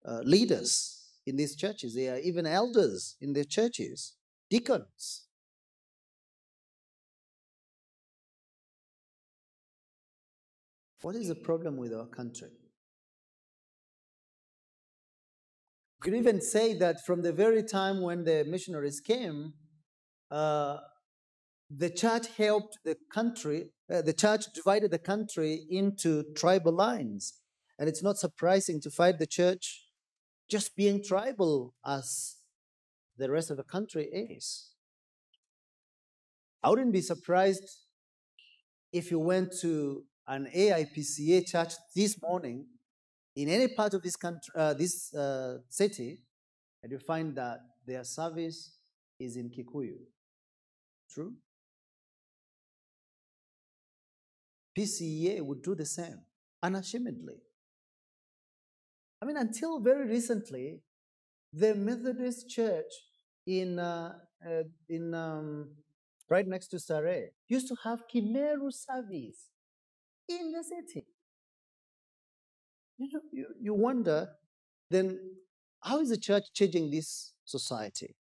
uh, leaders in these churches. They are even elders in their churches, deacons. What is the problem with our country? You could even say that from the very time when the missionaries came, uh, the church helped the country, uh, the church divided the country into tribal lines. And it's not surprising to find the church just being tribal as the rest of the country is. I wouldn't be surprised if you went to an AIPCA church this morning in any part of this country, uh, this uh, city, and you find that their service is in Kikuyu. True? PCEA would do the same, unashamedly. I mean, until very recently, the Methodist Church in uh, uh, in um, right next to Starehe used to have Kimeru service in the city. You, know, you, you wonder then how is the church changing this society?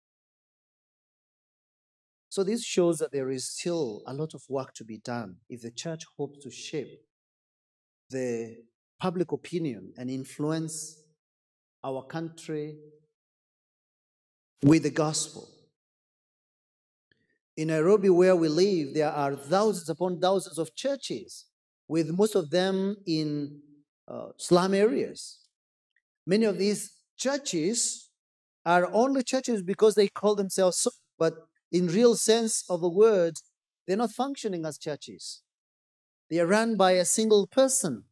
So this shows that there is still a lot of work to be done if the church hopes to shape the public opinion and influence our country with the gospel. In Nairobi, where we live, there are thousands upon thousands of churches, with most of them in uh, slum areas. Many of these churches are only churches because they call themselves so, but in real sense of the word, they're not functioning as churches. They are run by a single person,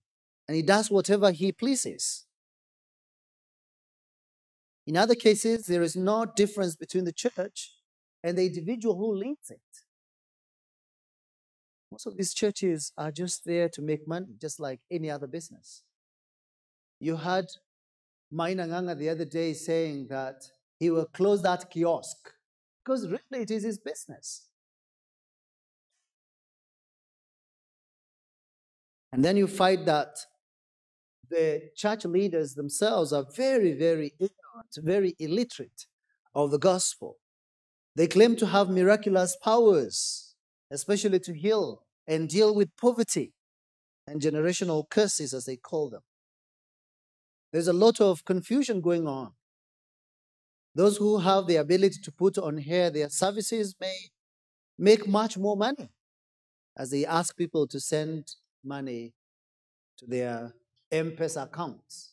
and he does whatever he pleases. In other cases, there is no difference between the church and the individual who leads it. Most of these churches are just there to make money, just like any other business. You heard Maina Nganga the other day saying that he will close that kiosk because really it is his business. And then you find that the church leaders themselves are very, very ignorant, very illiterate of the gospel. They claim to have miraculous powers, especially to heal and deal with poverty and generational curses, as they call them. There's a lot of confusion going on. Those who have the ability to put on here their services may make much more money as they ask people to send money to their M-Pesa accounts.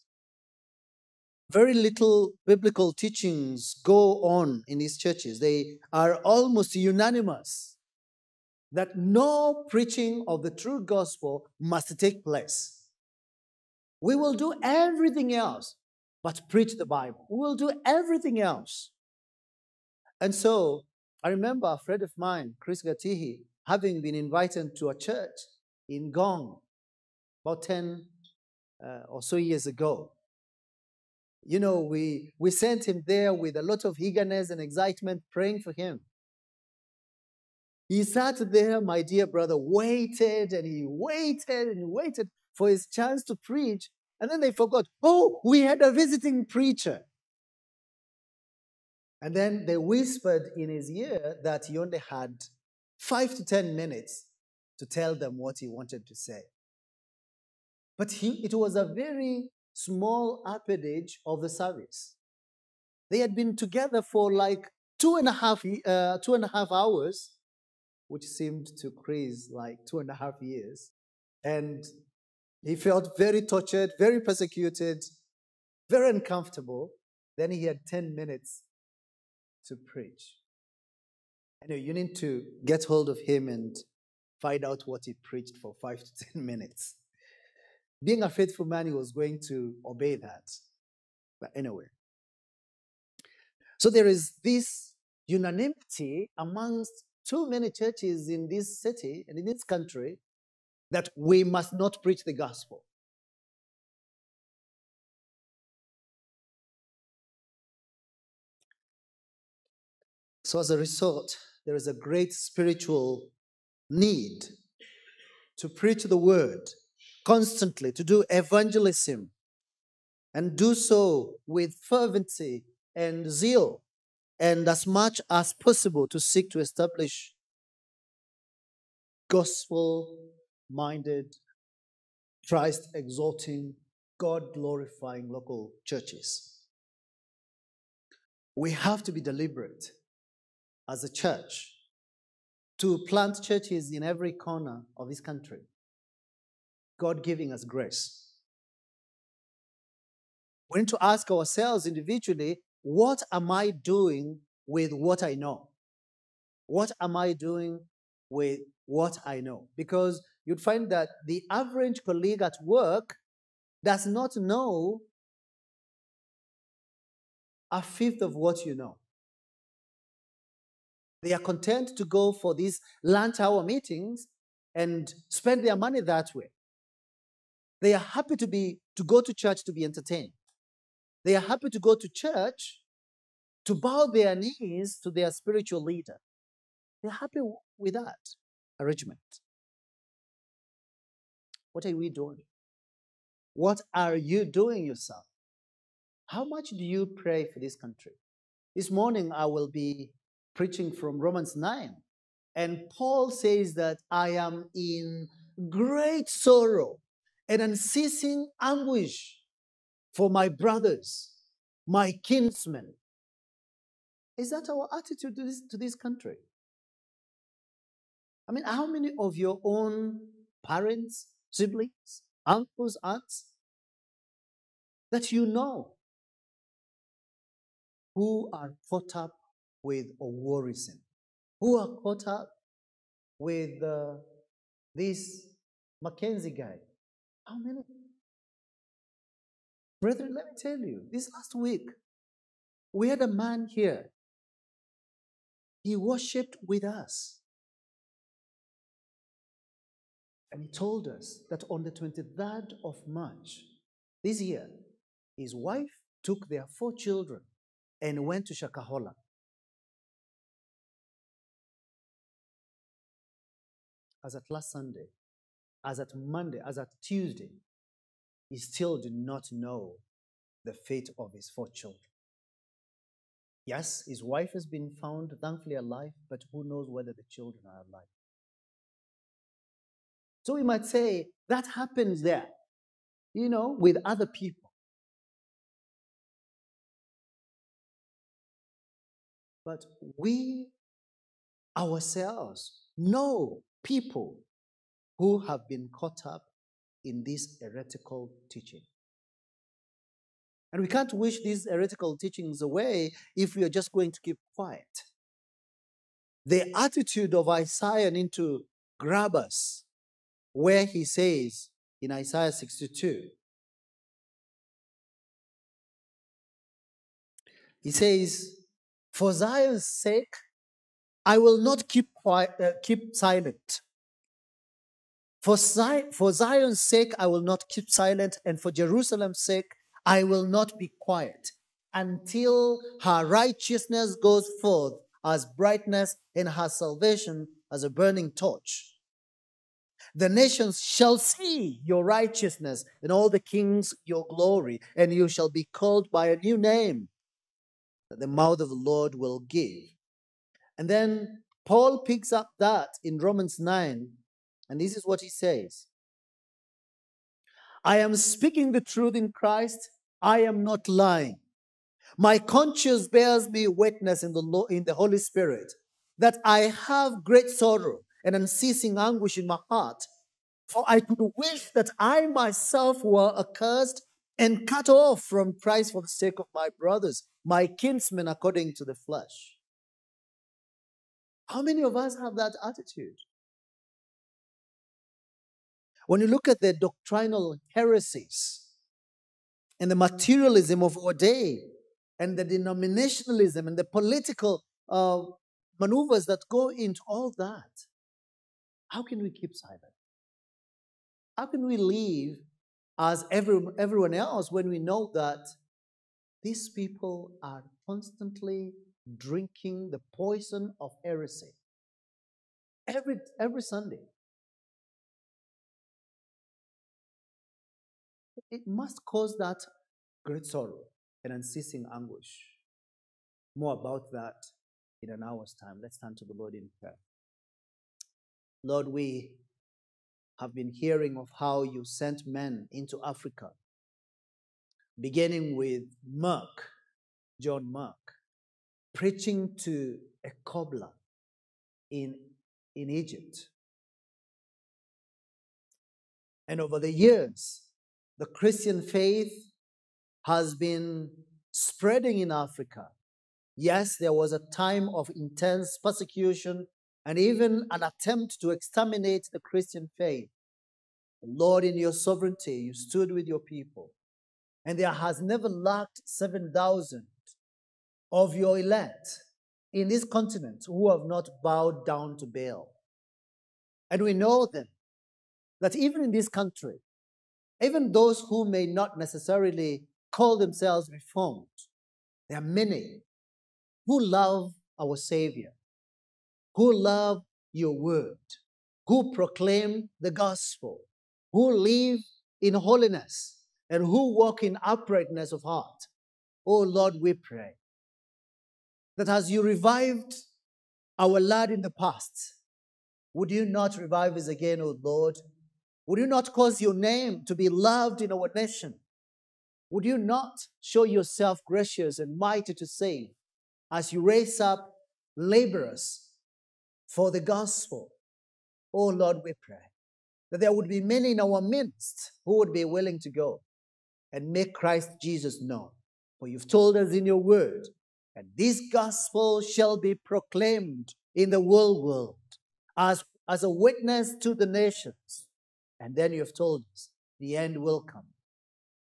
Very little biblical teachings go on in these churches. They are almost unanimous that no preaching of the true gospel must take place. We will do everything else but preach the Bible. We will do everything else. And so I remember a friend of mine, Chris Gatihi, having been invited to a church in Ngong about 10 uh, or so years ago. You know, we, we sent him there with a lot of eagerness and excitement, praying for him. He sat there, my dear brother, waited and he waited and waited for his chance to preach. And then they forgot, oh, we had a visiting preacher. And then they whispered in his ear that he only had five to 10 minutes to tell them what he wanted to say. But he, it was a very small appendage of the service. They had been together for like two and a half, uh, two and a half hours, which seemed to Chris like two and a half years. And he felt very tortured, very persecuted, very uncomfortable. Then he had 10 minutes to preach. Know you need to get hold of him and find out what he preached for five to 10 [laughs] minutes. Being a faithful man, he was going to obey that. But anyway. So there is this unanimity amongst too many churches in this city and in this country that we must not preach the gospel. So, as a result, there is a great spiritual need to preach the word constantly, to do evangelism, and do so with fervency and zeal, and as much as possible to seek to establish gospel minded, Christ exalting, God glorifying local churches. We have to be deliberate as a church to plant churches in every corner of this country. God giving us grace. We need to ask ourselves individually what am I doing with what I know? What am I doing with what I know? Because you'd find that the average colleague at work does not know a fifth of what you know. They are content to go for these lunch hour meetings and spend their money that way. They are happy to be to go to church to be entertained. They are happy to go to church to bow their knees to their spiritual leader. They're happy with that arrangement. What are we doing? What are you doing yourself? How much do you pray for this country? This morning I will be preaching from Romans 9. And Paul says that I am in great sorrow and unceasing anguish for my brothers, my kinsmen. Is that our attitude to this, to this country? I mean, how many of your own parents, siblings, uncles, aunts that you know who are caught up with a worrisome, who are caught up with uh, this Mackenzie guy? How many? Brethren, let me tell you, this last week, we had a man here. He worshipped with us. And he told us that on the 23rd of March this year, his wife took their four children and went to Shakahola. As at last Sunday, as at Monday, as at Tuesday, he still did not know the fate of his four children. Yes, his wife has been found thankfully alive, but who knows whether the children are alive. So we might say that happens there, you know, with other people. But we ourselves know people who have been caught up in this heretical teaching. And we can't wish these heretical teachings away if we are just going to keep quiet. The attitude of Isaiah need to grab us where he says in Isaiah 62, he says, For Zion's sake, I will not keep quiet, uh, keep silent. For, Zion, for Zion's sake, I will not keep silent, and for Jerusalem's sake, I will not be quiet until her righteousness goes forth as brightness and her salvation as a burning torch. The nations shall see your righteousness, and all the kings your glory, and you shall be called by a new name that the mouth of the Lord will give. And then Paul picks up that in Romans 9, and this is what he says I am speaking the truth in Christ, I am not lying. My conscience bears me witness in the, in the Holy Spirit that I have great sorrow and unceasing anguish in my heart. For I could wish that I myself were accursed and cut off from Christ for the sake of my brothers, my kinsmen according to the flesh. How many of us have that attitude? When you look at the doctrinal heresies and the materialism of our day and the denominationalism and the political uh, maneuvers that go into all that, how can we keep silent? How can we live as every, everyone else when we know that these people are constantly drinking the poison of heresy every, every Sunday? It must cause that great sorrow and unceasing anguish. More about that in an hour's time. Let's turn to the Lord in prayer. Lord, we have been hearing of how you sent men into Africa, beginning with Mark, John Mark, preaching to a cobbler in, in Egypt. And over the years, the Christian faith has been spreading in Africa. Yes, there was a time of intense persecution and even an attempt to exterminate the Christian faith. Lord, in your sovereignty, you mm. stood with your people. And there has never lacked 7,000 of your elect in this continent who have not bowed down to Baal. And we know then that even in this country, even those who may not necessarily call themselves reformed, there are many who love our Savior, who love your word, who proclaim the gospel, who live in holiness, and who walk in uprightness of heart. Oh Lord, we pray that as you revived our lad in the past, would you not revive us again, O Lord? Would you not cause your name to be loved in our nation? Would you not show yourself gracious and mighty to save as you raise up laborers for the gospel? Oh Lord, we pray that there would be many in our midst who would be willing to go and make Christ Jesus known. For you've told us in your word, that this gospel shall be proclaimed in the whole world as, as a witness to the nations. And then you have told us the end will come.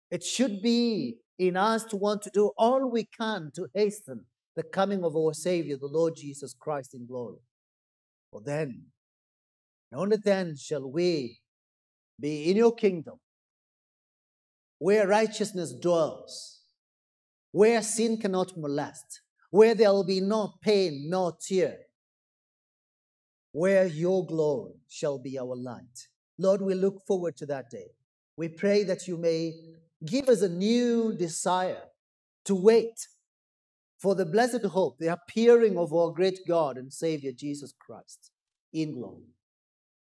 It should be in us to want to do all we can to hasten the coming of our Savior, the Lord Jesus Christ in glory. For then, and only then shall we be in your kingdom, where righteousness dwells, where sin cannot molest, where there will be no pain, no tear, where your glory shall be our light. Lord, we look forward to that day. We pray that you may give us a new desire to wait for the blessed hope, the appearing of our great God and Savior Jesus Christ in glory.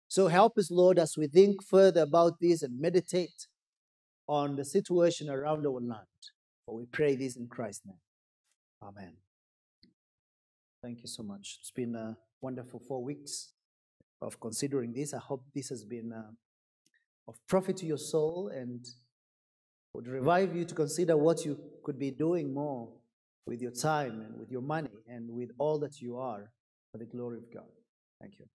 So help us, Lord, as we think further about this and meditate on the situation around our land. For we pray this in Christ's name. Amen. Thank you so much. It's been a wonderful four weeks of considering this. I hope this has been uh, of profit to your soul and would revive you to consider what you could be doing more with your time and with your money and with all that you are for the glory of God. Thank you.